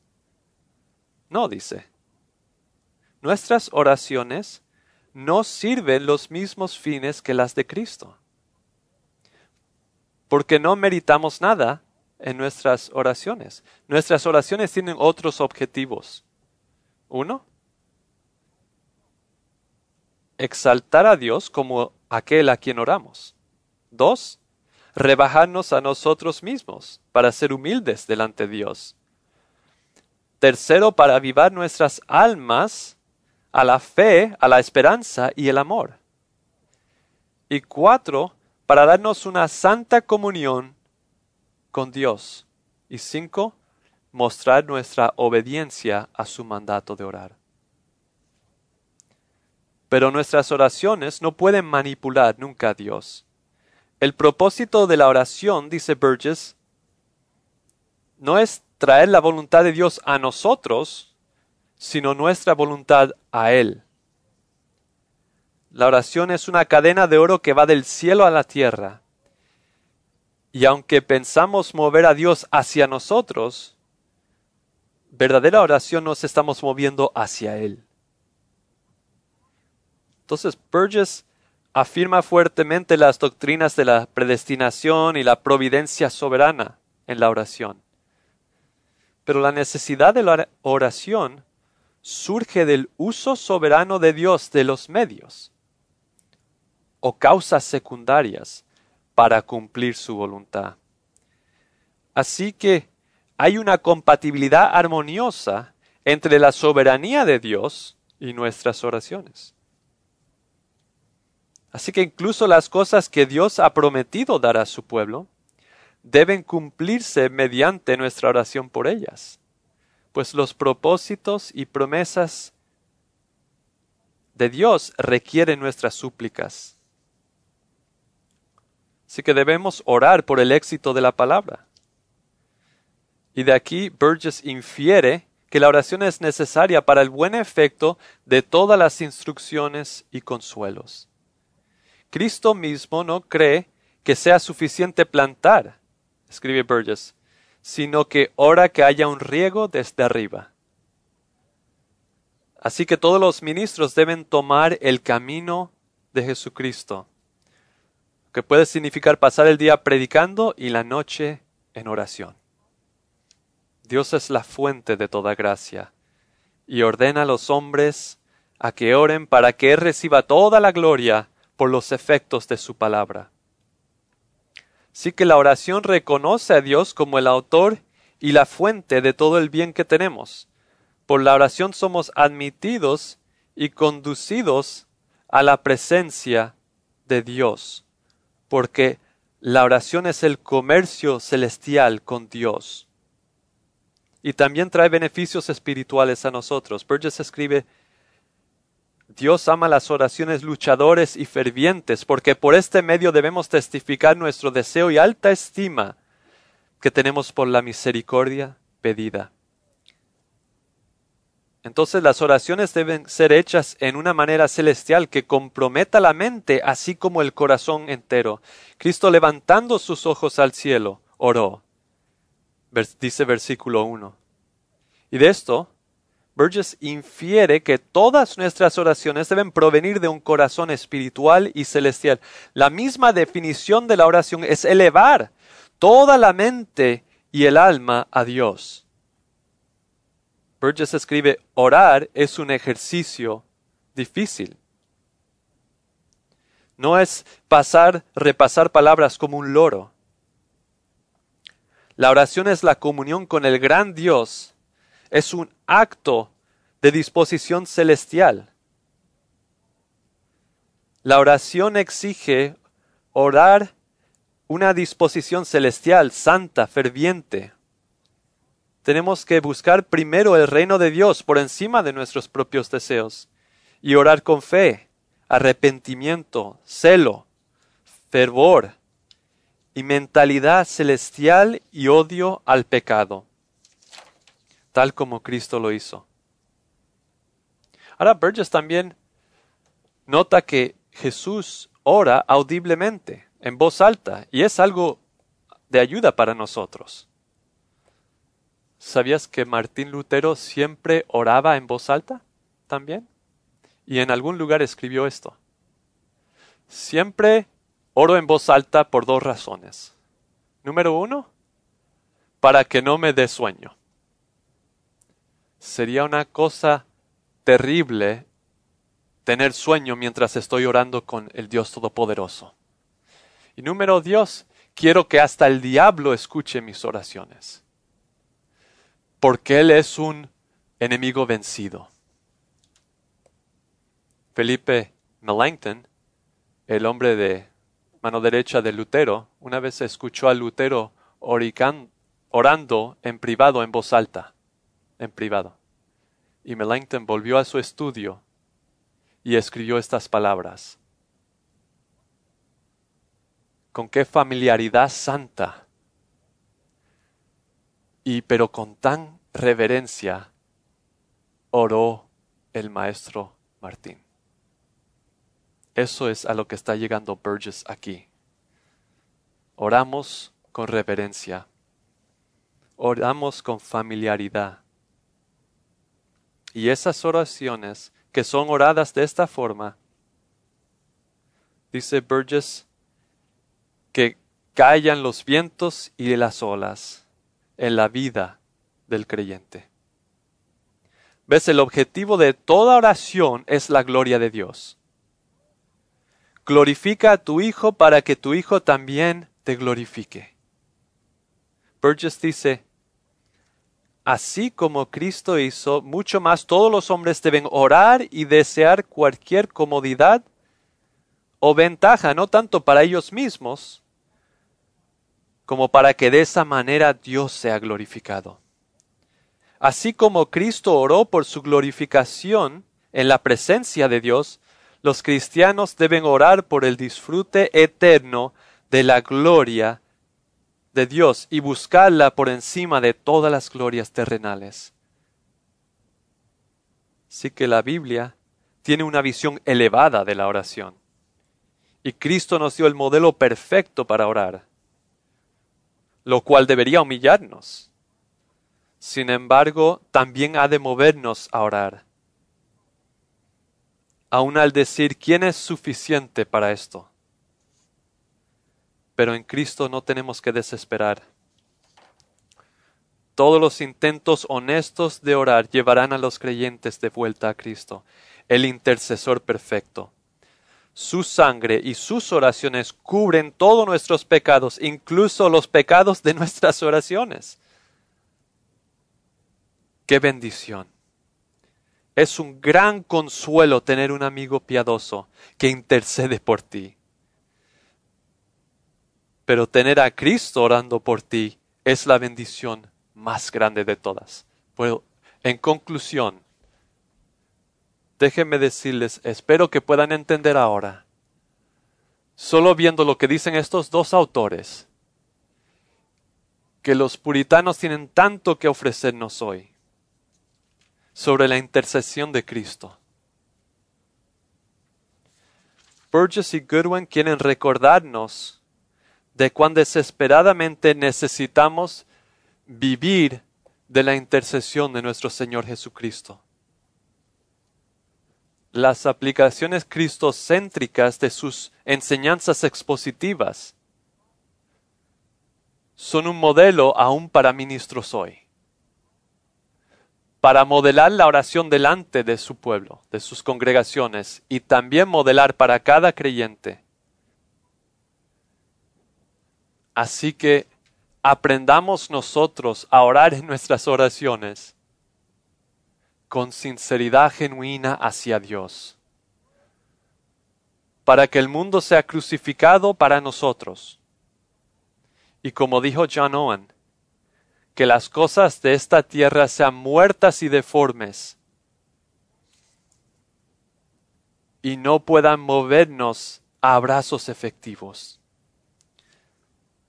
No, dice. Nuestras oraciones no sirven los mismos fines que las de Cristo. Porque no meritamos nada en nuestras oraciones. Nuestras oraciones tienen otros objetivos. Uno, exaltar a Dios como aquel a quien oramos. Dos, rebajarnos a nosotros mismos para ser humildes delante de Dios. Tercero, para avivar nuestras almas a la fe, a la esperanza y el amor. Y cuatro, para darnos una santa comunión con Dios. Y cinco, mostrar nuestra obediencia a su mandato de orar. Pero nuestras oraciones no pueden manipular nunca a Dios. El propósito de la oración, dice Burgess, no es traer la voluntad de Dios a nosotros, sino nuestra voluntad a Él. La oración es una cadena de oro que va del cielo a la tierra. Y aunque pensamos mover a Dios hacia nosotros, verdadera oración nos estamos moviendo hacia Él. Entonces Burgess afirma fuertemente las doctrinas de la predestinación y la providencia soberana en la oración. Pero la necesidad de la oración surge del uso soberano de Dios de los medios o causas secundarias para cumplir su voluntad. Así que hay una compatibilidad armoniosa entre la soberanía de Dios y nuestras oraciones. Así que incluso las cosas que Dios ha prometido dar a su pueblo deben cumplirse mediante nuestra oración por ellas, pues los propósitos y promesas de Dios requieren nuestras súplicas. Así que debemos orar por el éxito de la palabra. Y de aquí Burgess infiere que la oración es necesaria para el buen efecto de todas las instrucciones y consuelos. Cristo mismo no cree que sea suficiente plantar, escribe Burgess, sino que ora que haya un riego desde arriba. Así que todos los ministros deben tomar el camino de Jesucristo, que puede significar pasar el día predicando y la noche en oración. Dios es la fuente de toda gracia y ordena a los hombres a que oren para que Él reciba toda la gloria por los efectos de su palabra. Sí que la oración reconoce a Dios como el autor y la fuente de todo el bien que tenemos. Por la oración somos admitidos y conducidos a la presencia de Dios, porque la oración es el comercio celestial con Dios. Y también trae beneficios espirituales a nosotros. Burgess escribe Dios ama las oraciones luchadores y fervientes, porque por este medio debemos testificar nuestro deseo y alta estima que tenemos por la misericordia pedida. Entonces las oraciones deben ser hechas en una manera celestial que comprometa la mente así como el corazón entero. Cristo levantando sus ojos al cielo, oró. Dice versículo 1. Y de esto Burgess infiere que todas nuestras oraciones deben provenir de un corazón espiritual y celestial. La misma definición de la oración es elevar toda la mente y el alma a Dios. Burgess escribe, orar es un ejercicio difícil. No es pasar, repasar palabras como un loro. La oración es la comunión con el gran Dios es un acto de disposición celestial. La oración exige orar una disposición celestial, santa, ferviente. Tenemos que buscar primero el reino de Dios por encima de nuestros propios deseos y orar con fe, arrepentimiento, celo, fervor y mentalidad celestial y odio al pecado tal como Cristo lo hizo. Ahora Burgess también nota que Jesús ora audiblemente, en voz alta, y es algo de ayuda para nosotros. ¿Sabías que Martín Lutero siempre oraba en voz alta también? Y en algún lugar escribió esto. Siempre oro en voz alta por dos razones. Número uno, para que no me dé sueño sería una cosa terrible tener sueño mientras estoy orando con el Dios Todopoderoso. Y número Dios, quiero que hasta el diablo escuche mis oraciones. porque Él es un enemigo vencido. Felipe Melanchthon, el hombre de mano derecha de Lutero, una vez escuchó a Lutero orando en privado en voz alta, en privado. Y Melanchthon volvió a su estudio y escribió estas palabras. Con qué familiaridad santa y pero con tan reverencia oró el maestro Martín. Eso es a lo que está llegando Burgess aquí. Oramos con reverencia. Oramos con familiaridad. Y esas oraciones que son oradas de esta forma, dice Burgess, que callan los vientos y las olas en la vida del creyente. ¿Ves? El objetivo de toda oración es la gloria de Dios. Glorifica a tu Hijo para que tu Hijo también te glorifique. Burgess dice, Así como Cristo hizo, mucho más todos los hombres deben orar y desear cualquier comodidad o ventaja, no tanto para ellos mismos, como para que de esa manera Dios sea glorificado. Así como Cristo oró por su glorificación en la presencia de Dios, los cristianos deben orar por el disfrute eterno de la gloria de Dios y buscarla por encima de todas las glorias terrenales. Así que la Biblia tiene una visión elevada de la oración. Y Cristo nos dio el modelo perfecto para orar, lo cual debería humillarnos. Sin embargo, también ha de movernos a orar. Aun al decir quién es suficiente para esto pero en Cristo no tenemos que desesperar. Todos los intentos honestos de orar llevarán a los creyentes de vuelta a Cristo, el intercesor perfecto. Su sangre y sus oraciones cubren todos nuestros pecados, incluso los pecados de nuestras oraciones. ¡Qué bendición! Es un gran consuelo tener un amigo piadoso que intercede por ti pero tener a Cristo orando por ti es la bendición más grande de todas. Bueno, en conclusión, déjenme decirles, espero que puedan entender ahora, solo viendo lo que dicen estos dos autores, que los puritanos tienen tanto que ofrecernos hoy sobre la intercesión de Cristo. Burgess y Goodwin quieren recordarnos de cuán desesperadamente necesitamos vivir de la intercesión de nuestro Señor Jesucristo. Las aplicaciones cristocéntricas de sus enseñanzas expositivas son un modelo aún para ministros hoy, para modelar la oración delante de su pueblo, de sus congregaciones, y también modelar para cada creyente Así que aprendamos nosotros a orar en nuestras oraciones con sinceridad genuina hacia Dios, para que el mundo sea crucificado para nosotros. Y como dijo John Owen, que las cosas de esta tierra sean muertas y deformes, y no puedan movernos a abrazos efectivos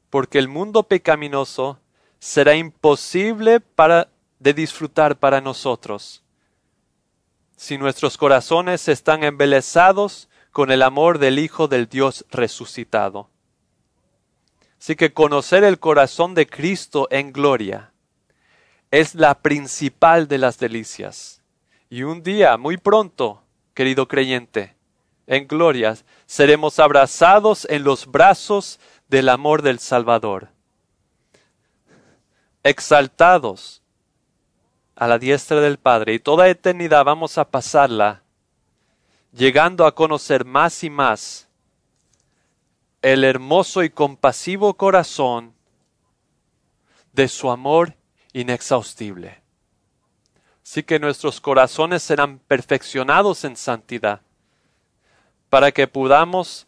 porque el mundo pecaminoso será imposible para, de disfrutar para nosotros si nuestros corazones están embelesados con el amor del Hijo del Dios resucitado. Así que conocer el corazón de Cristo en gloria es la principal de las delicias. Y un día, muy pronto, querido creyente, en gloria, seremos abrazados en los brazos del amor del Salvador, exaltados a la diestra del Padre, y toda eternidad vamos a pasarla llegando a conocer más y más el hermoso y compasivo corazón de su amor inexhaustible. Así que nuestros corazones serán perfeccionados en santidad, para que podamos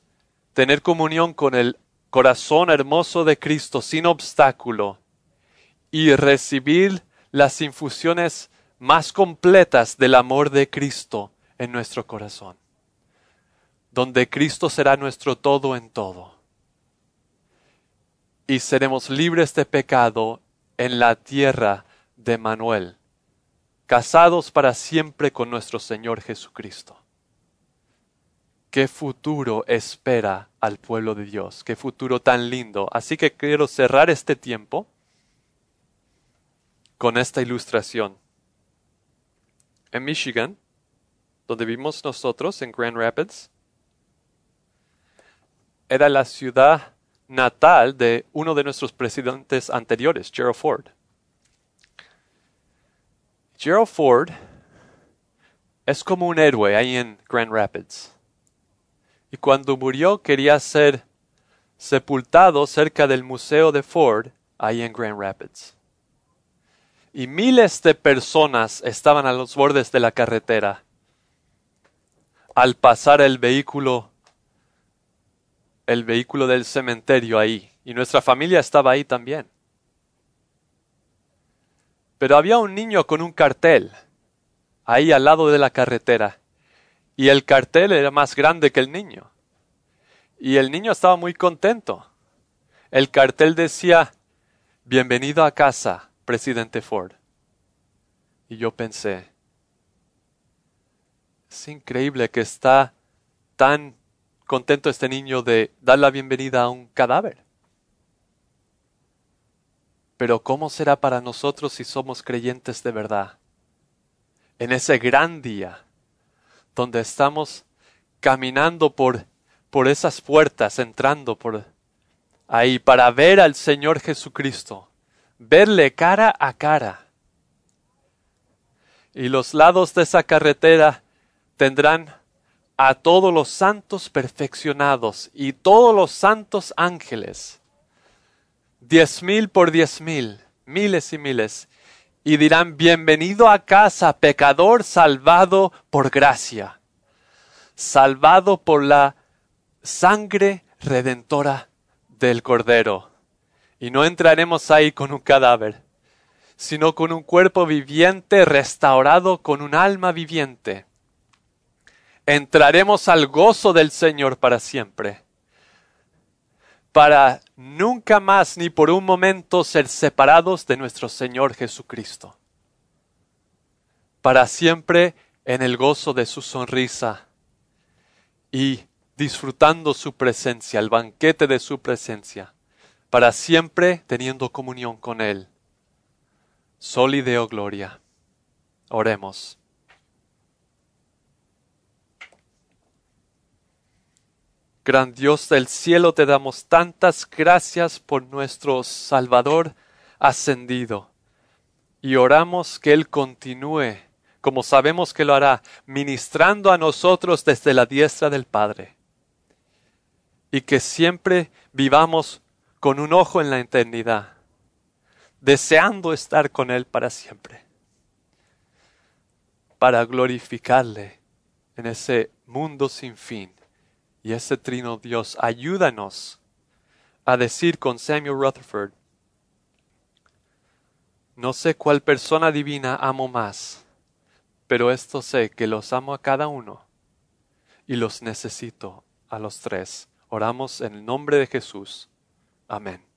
tener comunión con el corazón hermoso de Cristo sin obstáculo y recibir las infusiones más completas del amor de Cristo en nuestro corazón, donde Cristo será nuestro todo en todo. Y seremos libres de pecado en la tierra de Manuel, casados para siempre con nuestro Señor Jesucristo. Qué futuro espera al pueblo de Dios, qué futuro tan lindo. Así que quiero cerrar este tiempo con esta ilustración. En Michigan, donde vivimos nosotros, en Grand Rapids, era la ciudad natal de uno de nuestros presidentes anteriores, Gerald Ford. Gerald Ford es como un héroe ahí en Grand Rapids. Y cuando murió quería ser sepultado cerca del Museo de Ford ahí en Grand Rapids y miles de personas estaban a los bordes de la carretera. Al pasar el vehículo, el vehículo del cementerio ahí, y nuestra familia estaba ahí también. Pero había un niño con un cartel ahí al lado de la carretera, y el cartel era más grande que el niño. Y el niño estaba muy contento. El cartel decía, Bienvenido a casa presidente Ford. Y yo pensé, es increíble que está tan contento este niño de dar la bienvenida a un cadáver. Pero ¿cómo será para nosotros si somos creyentes de verdad? En ese gran día, donde estamos caminando por, por esas puertas, entrando por ahí para ver al Señor Jesucristo verle cara a cara. Y los lados de esa carretera tendrán a todos los santos perfeccionados y todos los santos ángeles, diez mil por diez mil, miles y miles, y dirán, bienvenido a casa, pecador salvado por gracia, salvado por la sangre redentora del Cordero. Y no entraremos ahí con un cadáver, sino con un cuerpo viviente restaurado con un alma viviente. Entraremos al gozo del Señor para siempre, para nunca más ni por un momento ser separados de nuestro Señor Jesucristo, para siempre en el gozo de su sonrisa y disfrutando su presencia, el banquete de su presencia para siempre teniendo comunión con Él. Sol y Deo Gloria. Oremos. Gran Dios del cielo, te damos tantas gracias por nuestro Salvador ascendido y oramos que Él continúe, como sabemos que lo hará, ministrando a nosotros desde la diestra del Padre y que siempre vivamos con un ojo en la eternidad, deseando estar con Él para siempre, para glorificarle en ese mundo sin fin. Y ese trino Dios, ayúdanos a decir con Samuel Rutherford, no sé cuál persona divina amo más, pero esto sé que los amo a cada uno y los necesito a los tres. Oramos en el nombre de Jesús. Amen.